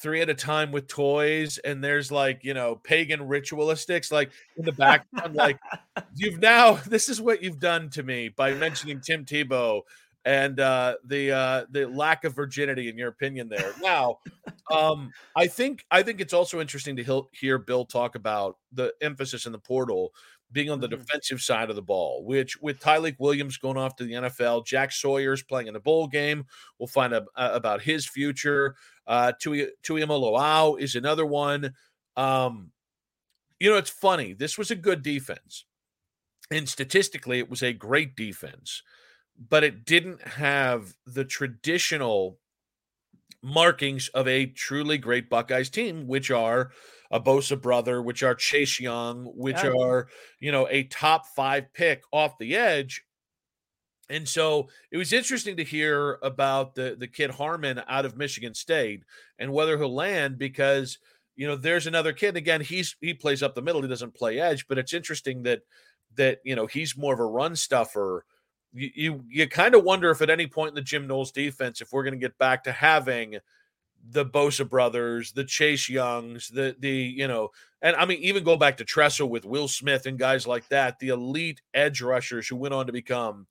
three at a time with toys and there's like you know pagan ritualistics like in the background like you've now this is what you've done to me by mentioning tim tebow and uh the uh the lack of virginity in your opinion there. Now um i think i think it's also interesting to hear bill talk about the emphasis in the portal being on the mm-hmm. defensive side of the ball, which with Tyleik Williams going off to the NFL, Jack Sawyer's playing in the bowl game. We'll find a, a, about his future. Uh, Tui, is another one. Um, you know, it's funny. This was a good defense. And statistically, it was a great defense, but it didn't have the traditional markings of a truly great Buckeyes team, which are – a Bosa brother, which are Chase Young, which yeah. are, you know, a top five pick off the edge. And so it was interesting to hear about the the kid Harmon out of Michigan State and whether he'll land because you know there's another kid again he's he plays up the middle he doesn't play edge but it's interesting that that you know he's more of a run stuffer you you, you kind of wonder if at any point in the Jim Knowles defense if we're going to get back to having the Bosa brothers, the Chase Youngs, the the you know, and I mean even go back to Tressel with Will Smith and guys like that, the elite edge rushers who went on to become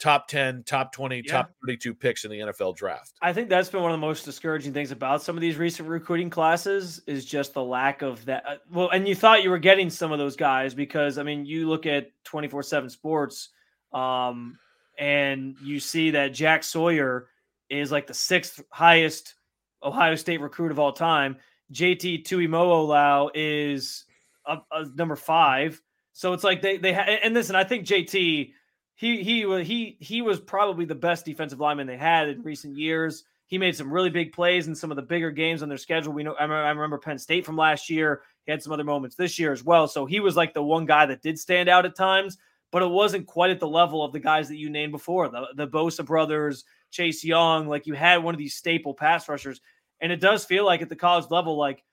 top 10, top 20, yeah. top 32 picks in the NFL draft. I think that's been one of the most discouraging things about some of these recent recruiting classes is just the lack of that. Uh, well, and you thought you were getting some of those guys because I mean, you look at 24/7 sports um and you see that Jack Sawyer is like the sixth highest Ohio State recruit of all time. JT Tuimoloau is a, a number five. So it's like they they ha- and listen, I think JT he he he he was probably the best defensive lineman they had in recent years. He made some really big plays in some of the bigger games on their schedule. We know I remember Penn State from last year. He had some other moments this year as well. So he was like the one guy that did stand out at times, but it wasn't quite at the level of the guys that you named before. The the Bosa brothers, Chase Young, like you had one of these staple pass rushers. And it does feel like at the college level, like,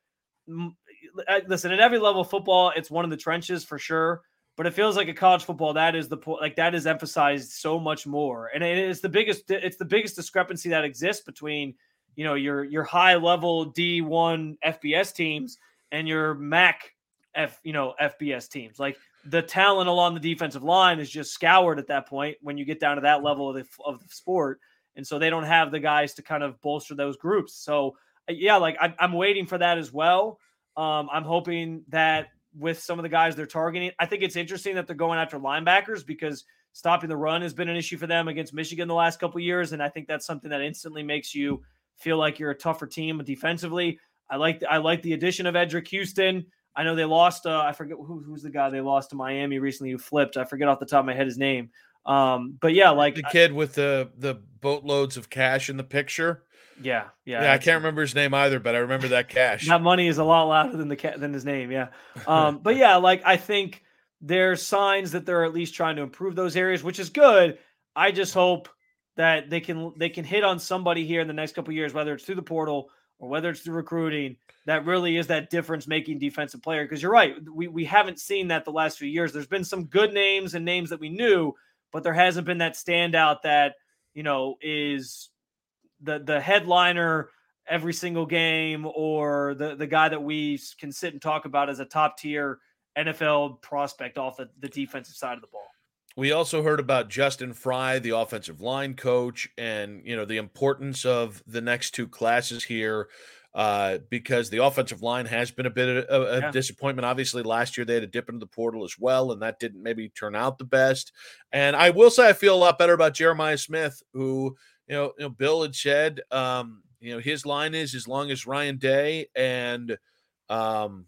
uh, listen, at every level of football, it's one of the trenches for sure. But it feels like a college football that is the like that is emphasized so much more, and it is the biggest. It's the biggest discrepancy that exists between you know your your high level D one FBS teams and your MAC F you know FBS teams. Like the talent along the defensive line is just scoured at that point when you get down to that level of the of the sport and so they don't have the guys to kind of bolster those groups. So uh, yeah, like I, am waiting for that as well. Um, I'm hoping that with some of the guys they're targeting, I think it's interesting that they're going after linebackers because stopping the run has been an issue for them against Michigan the last couple years, and I think that's something that instantly makes you feel like you're a tougher team defensively. I like I like the addition of Eddrick Houston. I know they lost. Uh, I forget who, who's the guy they lost to Miami recently who flipped. I forget off the top of my head his name. Um, but yeah, like the kid with the the boatloads of cash in the picture. Yeah, yeah. Yeah, I can't remember his name either, but I remember that cash. that money is a lot louder than the cat than his name. Yeah. Um, but yeah, like I think there's signs that they're at least trying to improve those areas, which is good. I just hope that they can they can hit on somebody here in the next couple years, whether it's through the portal or whether it's through recruiting, that really is that difference making defensive player. Because you're right, we we haven't seen that the last few years. There's been some good names and names that we knew, but there hasn't been that standout that you know is the the headliner every single game or the the guy that we can sit and talk about as a top tier NFL prospect off the, the defensive side of the ball. We also heard about Justin Frye, the offensive line coach, and you know the importance of the next two classes here uh, because the offensive line has been a bit of a, yeah. disappointment. Obviously, last year they had a dip into the portal as well, and that didn't maybe turn out the best. And I will say I feel a lot better about Jeremiah Smith, who you know, you know Bill had said, um, you know, his line is as long as Ryan Day and um,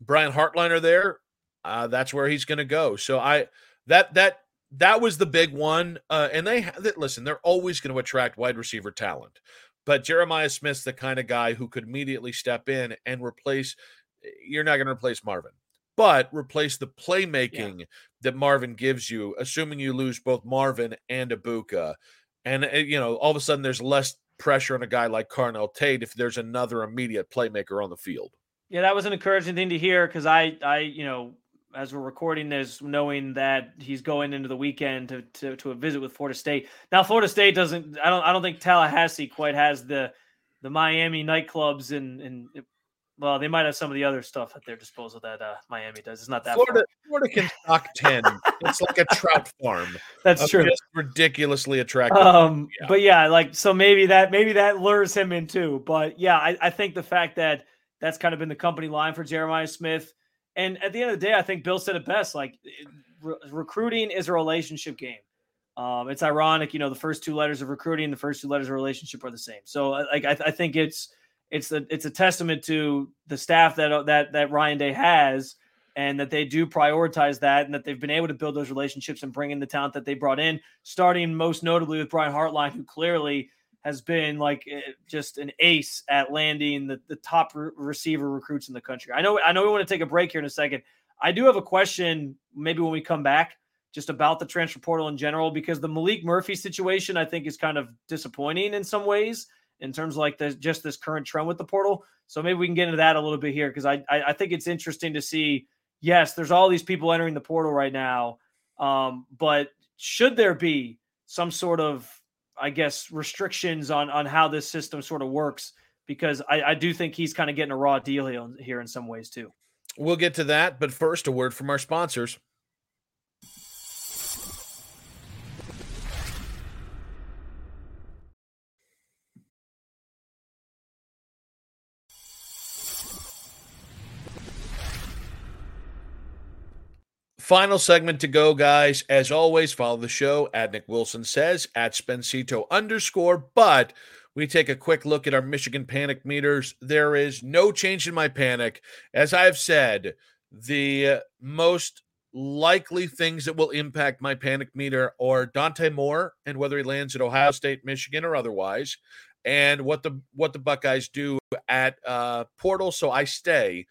Brian Hartline are there, uh, that's where he's going to go. So I that that that was the big one. Uh, and they listen, they're always going to attract wide receiver talent. But Jeremiah Smith's the kind of guy who could immediately step in and replace. You're not going to replace Marvin, but replace the playmaking yeah. that Marvin gives you, assuming you lose both Marvin and Egbuka. And, uh, you know, all of a sudden there's less pressure on a guy like Carnell Tate if there's another immediate playmaker on the field. Yeah, that was an encouraging thing to hear because I, I, you know, as we're recording this, knowing that he's going into the weekend to, to, to a visit with Florida State. Now, Florida State doesn't. I don't. I don't think Tallahassee quite has the the Miami nightclubs and and well, they might have some of the other stuff at their disposal that uh, Miami does. It's not that Florida. Far. Florida can stock ten. it's like a trout farm. That's true. Ridiculously attractive. Um, yeah. but yeah, like so maybe that maybe that lures him in too. But yeah, I, I think the fact that that's kind of been the company line for Jeremiah Smith and at the end of the day, I think Bill said it best. Like re- recruiting is a relationship game. Um, it's ironic, you know, the first two letters of recruiting, the first two letters of relationship are the same. So, uh, like, I, I think it's it's a it's a testament to the staff that uh, that that Ryan Day has, and that they do prioritize that, and that they've been able to build those relationships and bring in the talent that they brought in. Starting most notably with Brian Hartline, who clearly has been like eh, just an ace at landing the, the top re- receiver recruits in the country. I know I know we want to take a break here in a second. I do have a question maybe when we come back just about the transfer portal in general because the Maalik Murphy situation I think is kind of disappointing in some ways in terms of like the just this current trend with the portal. So maybe we can get into that a little bit here because I, I, I think it's interesting to see. Yes, there's all these people entering the portal right now, um, but should there be some sort of I guess, restrictions on on how this system sort of works because I, I do think he's kind of getting a raw deal here in some ways too. We'll get to that, but first, a word from our sponsors. Final segment to go, guys. As always, follow the show at Nick Wilson says at Spencito underscore. But we take a quick look at our Michigan panic meters. There is no change in my panic. As I've said, the most likely things that will impact my panic meter are Dante Moore and whether he lands at Ohio State, Michigan, or otherwise, and what the what the Buckeyes do at uh, portal. So I stay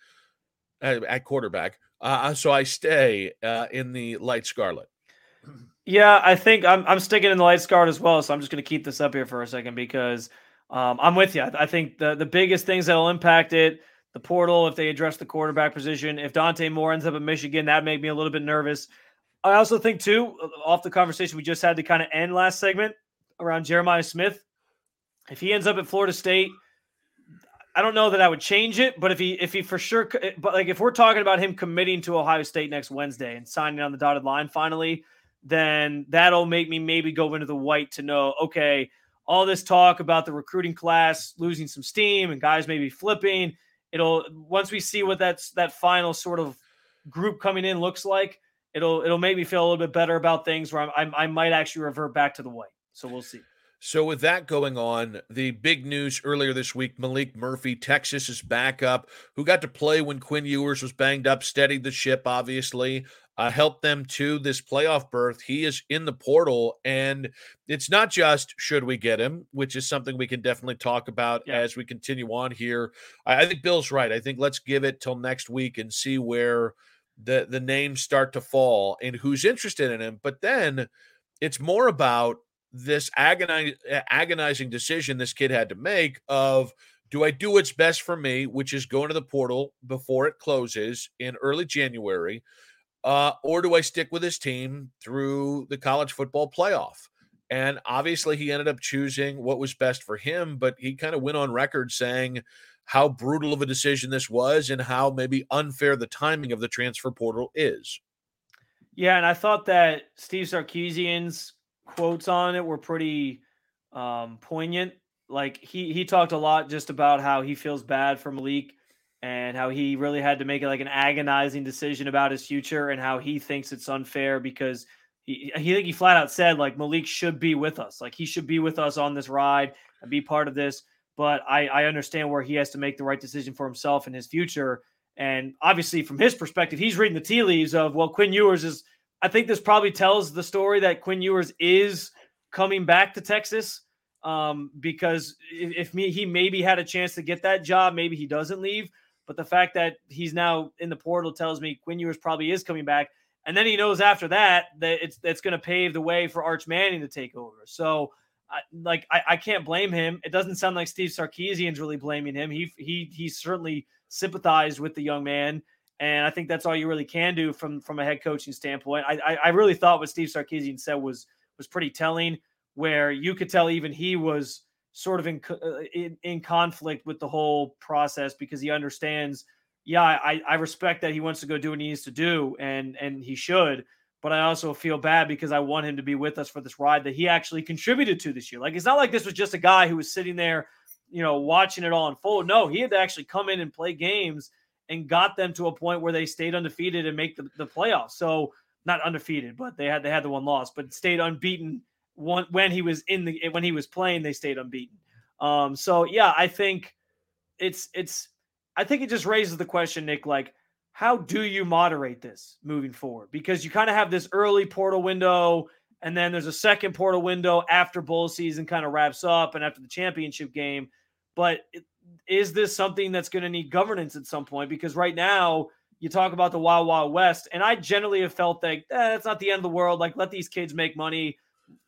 uh, at quarterback. Uh, so I stay uh, in the light scarlet. Yeah, I think I'm I'm sticking in the light scarlet as well. So I'm just going to keep this up here for a second because um, I'm with you. I think the the biggest things that will impact it, the portal, if they address the quarterback position, if Dante Moore ends up at Michigan, that make me a little bit nervous. I also think too, off the conversation we just had to kind of end last segment around Jeremiah Smith, if he ends up at Florida State I don't know that I would change it, but if he if he for sure, but like if we're talking about him committing to Ohio State next Wednesday and signing on the dotted line finally, then that'll make me maybe go into the white to know okay, all this talk about the recruiting class losing some steam and guys maybe flipping. It'll once we see what that's that final sort of group coming in looks like, it'll it'll make me feel a little bit better about things where I'm, I, I might actually revert back to the white. So we'll see. So, with that going on, the big news earlier this week Maalik Murphy, Texas's backup, who got to play when Quinn Ewers was banged up, steadied the ship, obviously, uh, helped them to this playoff berth. He is in the portal. And it's not just should we get him, which is something we can definitely talk about yeah. as we continue on here. I, I think Bill's right. I think let's give it till next week and see where the, the names start to fall and who's interested in him. But then it's more about this agonizing, agonizing decision this kid had to make of do I do what's best for me, which is going to the portal before it closes in early January, uh, or do I stick with his team through the college football playoff? And obviously, he ended up choosing what was best for him, but he kind of went on record saying how brutal of a decision this was and how maybe unfair the timing of the transfer portal is. Yeah, and I thought that Steve Sarkisian's quotes on it were pretty um, poignant. Like he he talked a lot just about how he feels bad for Maalik and how he really had to make like an agonizing decision about his future and how he thinks it's unfair because he he think he flat out said like Maalik should be with us. Like he should be with us on this ride and be part of this but I, I understand where he has to make the right decision for himself and his future. And obviously, from his perspective, he's reading the tea leaves of, well, Quinn Ewers is, I think this probably tells the story that Quinn Ewers is coming back to Texas. Um, because if, if me, he maybe had a chance to get that job, maybe he doesn't leave. But the fact that he's now in the portal tells me Quinn Ewers probably is coming back. And then he knows after that that it's that's going to pave the way for Arch Manning to take over. So I, like I, I can't blame him. It doesn't sound like Steve Sarkisian's really blaming him. He he he certainly sympathized with the young man, and I think that's all you really can do from from a head coaching standpoint. I I, really thought what Steve Sarkisian said was was pretty telling, where you could tell even he was sort of in uh, in, in conflict with the whole process because he understands. Yeah, I I respect that he wants to go do what he needs to do, and and he should but I also feel bad because I want him to be with us for this ride that he actually contributed to this year. Like it's not like this was just a guy who was sitting there, you know, watching it all unfold. No, he had to actually come in and play games and got them to a point where they stayed undefeated and make the, the playoffs. So not undefeated, but they had they had the one loss, but stayed unbeaten one, when he was in the when he was playing, they stayed unbeaten. Um, so yeah, I think it's it's I think it just raises the question, Nick, like how do you moderate this moving forward? Because you kind of have this early portal window, and then there's a second portal window after bowl season kind of wraps up and after the championship game. But is this something that's going to need governance at some point? Because right now, you talk about the Wild Wild West, and I generally have felt that eh, it's not the end of the world. Like, let these kids make money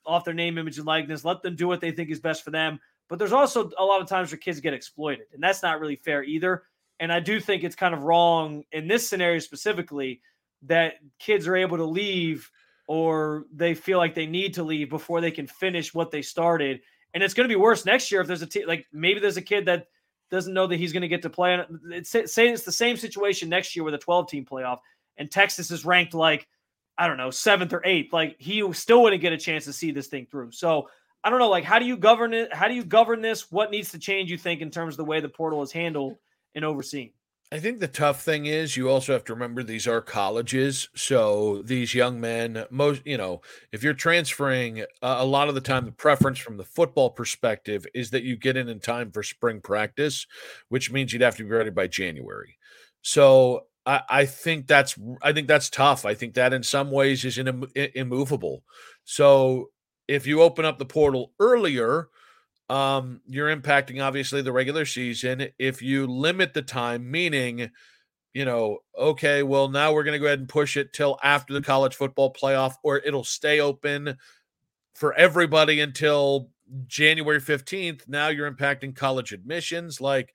off their name, image, and likeness. Let them do what they think is best for them. But there's also a lot of times where kids get exploited, and that's not really fair either. And I do think it's kind of wrong in this scenario specifically that kids are able to leave or they feel like they need to leave before they can finish what they started. And it's going to be worse next year if there's a t- like maybe there's a kid that doesn't know that he's going to get to play. It's say it's the same situation next year with a 12 team playoff, and Texas is ranked like I don't know seventh or eighth. Like he still wouldn't get a chance to see this thing through. So I don't know. Like how do you govern it? How do you govern this? What needs to change? You think in terms of the way the portal is handled and overseeing. I think the tough thing is you also have to remember these are colleges. So these young men, most, you know, if you're transferring, uh, a lot of the time, the preference from the football perspective is that you get in in time for spring practice, which means you'd have to be ready by January. So I, I think that's, I think that's tough. I think that in some ways is in, immovable. So if you open up the portal earlier, um, you're impacting obviously the regular season. If you limit the time, meaning, you know, okay, well, now we're going to go ahead and push it till after the college football playoff, or it'll stay open for everybody until January 15th. Now you're impacting college admissions. Like,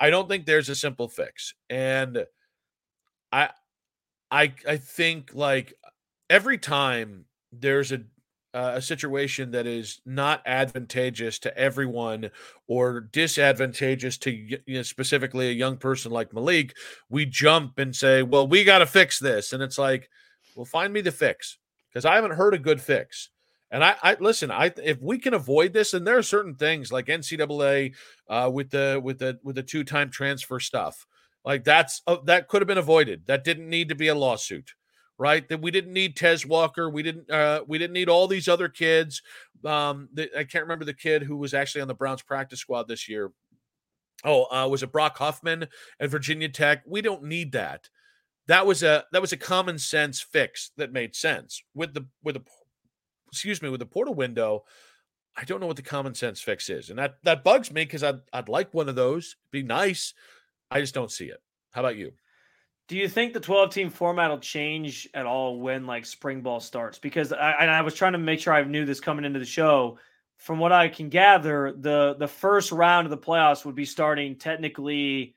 I don't think there's a simple fix. And I, I, I think like every time there's a uh, a situation that is not advantageous to everyone or disadvantageous to you know, specifically a young person like Maalik, we jump and say, well, we got to fix this. And it's like, well, find me the fix because I haven't heard a good fix. And I, I listen. I if we can avoid this, and there are certain things like NCAA uh, with the with the with the two time transfer stuff, like that's uh, that could have been avoided. That didn't need to be a lawsuit right? That we didn't need Tez Walker, we didn't uh, we didn't need all these other kids. Um, I can't remember the kid who was actually on the Browns practice squad this year. Oh, uh, was it Brock Huffman at Virginia Tech? We don't need that. That was a that was a common sense fix that made sense with the with the excuse me with the portal window. I don't know what the common sense fix is, and that that bugs me because I'd I'd like one of those. Be nice. I just don't see it. How about you? Do you think the 12 team format will change at all when like spring ball starts? Because I, I was trying to make sure I knew this coming into the show. From what I can gather, the the first round of the playoffs would be starting technically.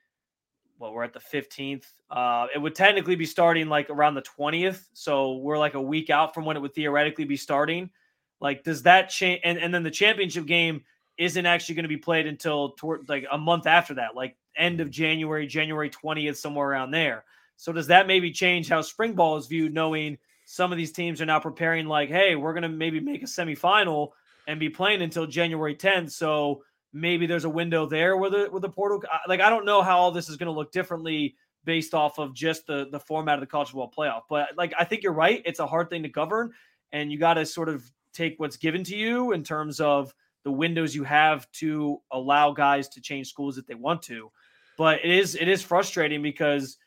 Well, we're at the 15th. Uh, it would technically be starting like around the 20th. So we're like a week out from when it would theoretically be starting. Like, does that change? And, and then the championship game isn't actually going to be played until toward like a month after that, like end of January, January 20th, somewhere around there. So does that maybe change how spring ball is viewed, knowing some of these teams are now preparing like, hey, we're to maybe make a semifinal and be playing until January 10th. So maybe there's a window there where the with the portal. Like I don't know how all this is to look differently based off of just the the format of the college football playoff. But like I think you're right. It's a hard thing to govern, and you got to sort of take what's given to you in terms of the windows you have to allow guys to change schools if they want to. But it is it is frustrating because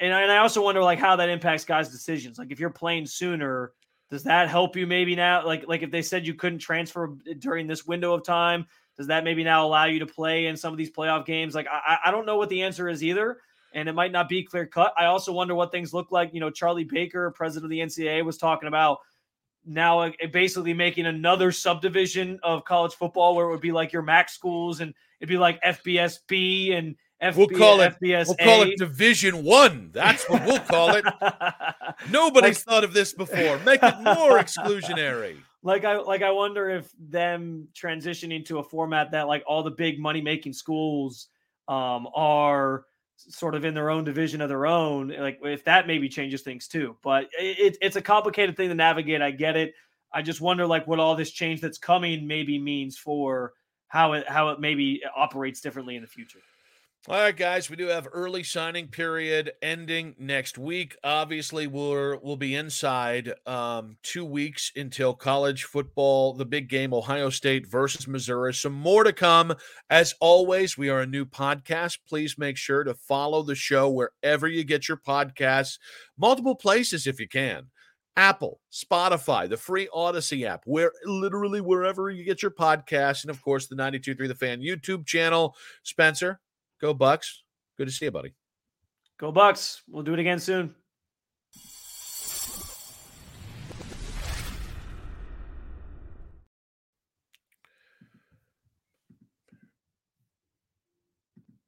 and I, and I also wonder like how that impacts guys' decisions. Like if you're playing sooner, does that help you maybe now? Like like if they said you couldn't transfer during this window of time, does that maybe now allow you to play in some of these playoff games? Like I, I don't know what the answer is either and it might not be clear cut. I also wonder what things look like. You know, Charlie Baker, president of the NCAA, was talking about now uh, basically making another subdivision of college football where it would be like your MAC schools and it'd be like FBSB and We'll call it FBS. We'll call it Division One. That's what we'll call it. Nobody's like, thought of this before. Make it more exclusionary. Like I like I wonder if them transitioning to a format that like all the big money making schools um, are sort of in their own division of their own. Like if that maybe changes things too. But it, it's a complicated thing to navigate. I get it. I just wonder like what all this change that's coming maybe means for how it how it maybe operates differently in the future. All right, guys, we do have early signing period ending next week. Obviously, we're we'll be inside um, two weeks until college football, the big game, Ohio State versus Missouri. Some more to come. As always, we are a new podcast. Please make sure to follow the show wherever you get your podcasts, multiple places if you can. Apple, Spotify, the free Audacy app, where literally wherever you get your podcasts, and of course the 92.3 The Fan YouTube channel. Spencer, Go Bucks. Good to see you, buddy. Go Bucks. We'll do it again soon.